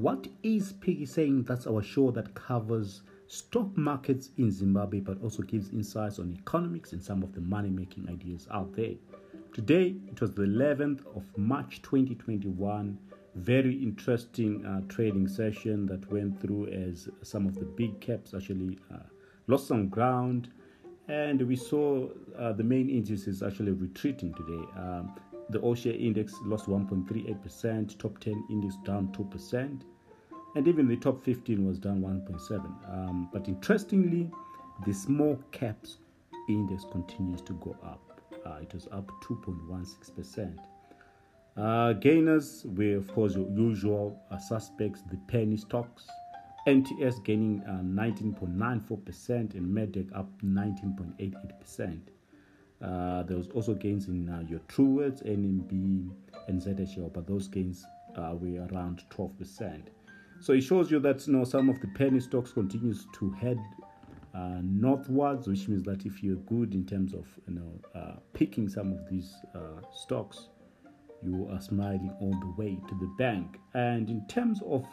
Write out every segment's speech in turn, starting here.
what is Piggy saying? That's our show that covers stock markets in Zimbabwe, but also gives insights on economics and some of the money making ideas out there. Today, it was the 11th of March 2021. Very interesting uh, trading session that went through as some of the big caps actually uh, lost some ground. And we saw uh, the main indices actually retreating today. Um, the All Share Index lost 1.38%, top 10 index down 2%, and even the top 15 was down 1.7. Um, but interestingly, the small caps index continues to go up. Uh, it was up 2.16%. Uh, gainers were, of course, your usual uh, suspects, the penny stocks. NTS gaining 19.94% uh, and MEDEC up 19.88%. Uh, there was also gains in uh, your Truworths, NMB, and ZHL, but those gains uh, were around 12%. So it shows you that you know some of the penny stocks continues to head uh, northwards, which means that if you're good in terms of you know uh, picking some of these uh, stocks, you are smiling all the way to the bank. And in terms of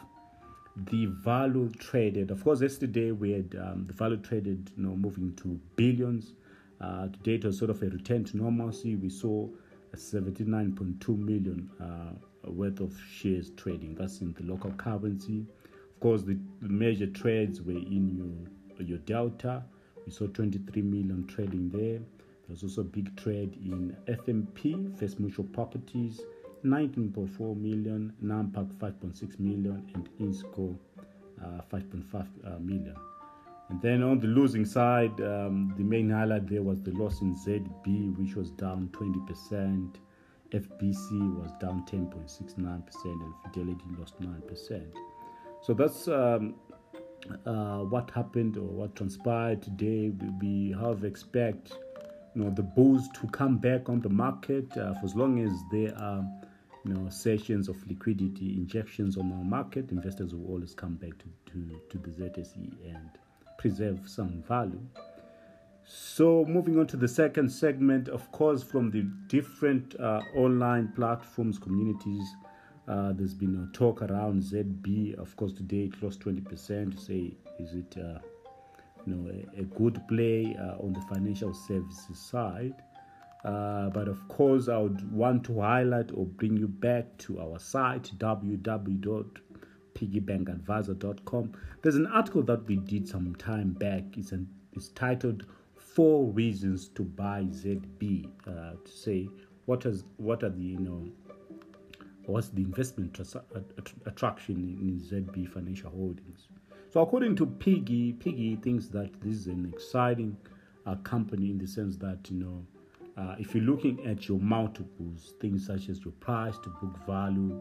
the value traded, of course, yesterday we had um, the value traded, you know, moving to billions. Uh, today it was sort of a return to normalcy. We saw 79.2 million uh, worth of shares trading. That's in the local currency. Of course, the, major trades were in your your Delta. We saw 23 million trading there. There was also a big trade in FMP, First Mutual Properties, 19.4 million, Nampak 5.6 million, and Innscor uh, 5.5 uh, million. And then on the losing side, um, the main highlight there was the loss in ZB, which was down 20%. FBC was down 10.69%, and Fidelity lost 9%. So that's um, uh, what happened or what transpired today. We, have expect you know the bulls to come back on the market uh, for as long as there are you know sessions of liquidity injections on our market. Investors will always come back to, to, to the ZSE and preserve some value. So, moving on to the second segment, of course, from the different uh, online platforms, communities, uh, there's been a talk around ZB. Of course, today it lost 20%. Say, is it uh, you know a, a good play uh, on the financial services side? Uh, but of course, I would want to highlight or bring you back to our site www piggybankadvisor.com. There's an article that we did some time back. It's, an, it's titled Four Reasons to Buy ZB. Uh, to say what is what are the you know what's the investment tra- attraction in ZB Financial Holdings. So according to Piggy, Piggy thinks that this is an exciting uh, company in the sense that you know. Uh, if you're looking at your multiples, things such as your price to book value,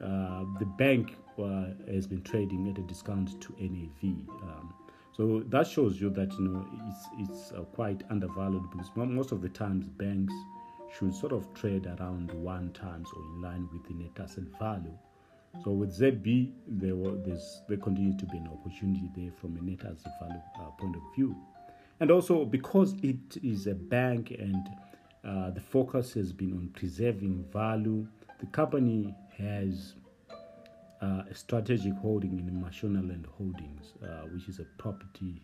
the bank uh, has been trading at a discount to NAV. Um, so that shows you that you know it's it's uh, quite undervalued because most of the times banks should sort of trade around one times or in line with the net asset value. So with ZB, there there continues to be an opportunity there from a net asset value uh, point of view, and also because it is a bank and uh, the focus has been on preserving value, the company has uh, a strategic holding in Mashonaland Holdings, uh, which is a property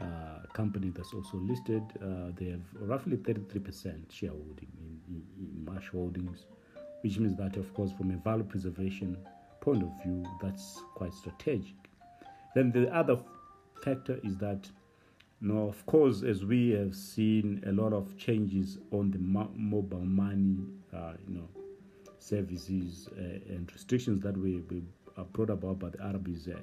uh, company that's also listed. Uh, they have roughly 33% shareholding in, in, in Marsh Holdings, which means that, of course, from a value preservation point of view, that's quite strategic. Then the other factor is that, you know, of course, as we have seen a lot of changes on the mo- mobile money, uh, you know, services uh, and restrictions that were, were brought about by the RBZ.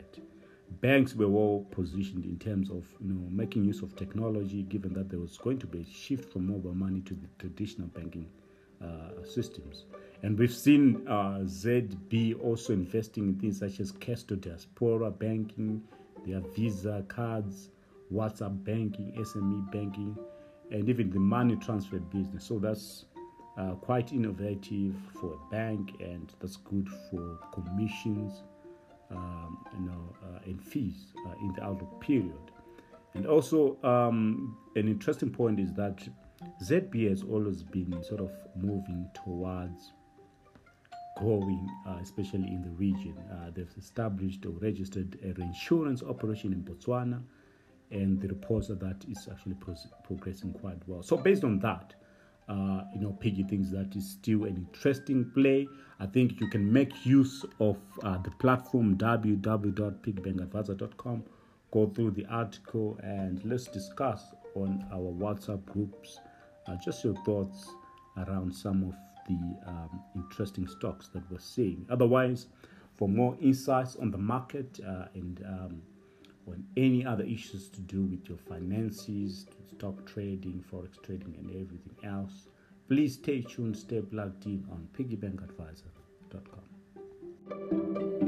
Banks were well positioned in terms of you know making use of technology, given that there was going to be a shift from mobile money to the traditional banking uh, systems. And we've seen uh, ZB also investing in things such as Casto Diaspora banking, their Visa cards, WhatsApp banking, SME banking, and even the money transfer business. So that's uh, quite innovative for a bank, and that's good for commissions, um, you know, uh, and fees uh, in the outlook period. And also, um, an interesting point is that ZB has always been sort of moving towards growing, uh, especially in the region. Uh, they've established or registered a reinsurance operation in Botswana, and the reports are that it's actually pro- progressing quite well. So, based on that, uh, you know, Piggy thinks that is still an interesting play. I think you can make use of uh, the platform www.piggybankadvisor.com. Go through the article and let's discuss on our WhatsApp groups uh, just your thoughts around some of the um, interesting stocks that we're seeing. Otherwise, for more insights on the market uh, and um, on any other issues to do with your finances, stock trading, forex trading, and everything else, please stay tuned, stay plugged in on piggybankadvisor.com.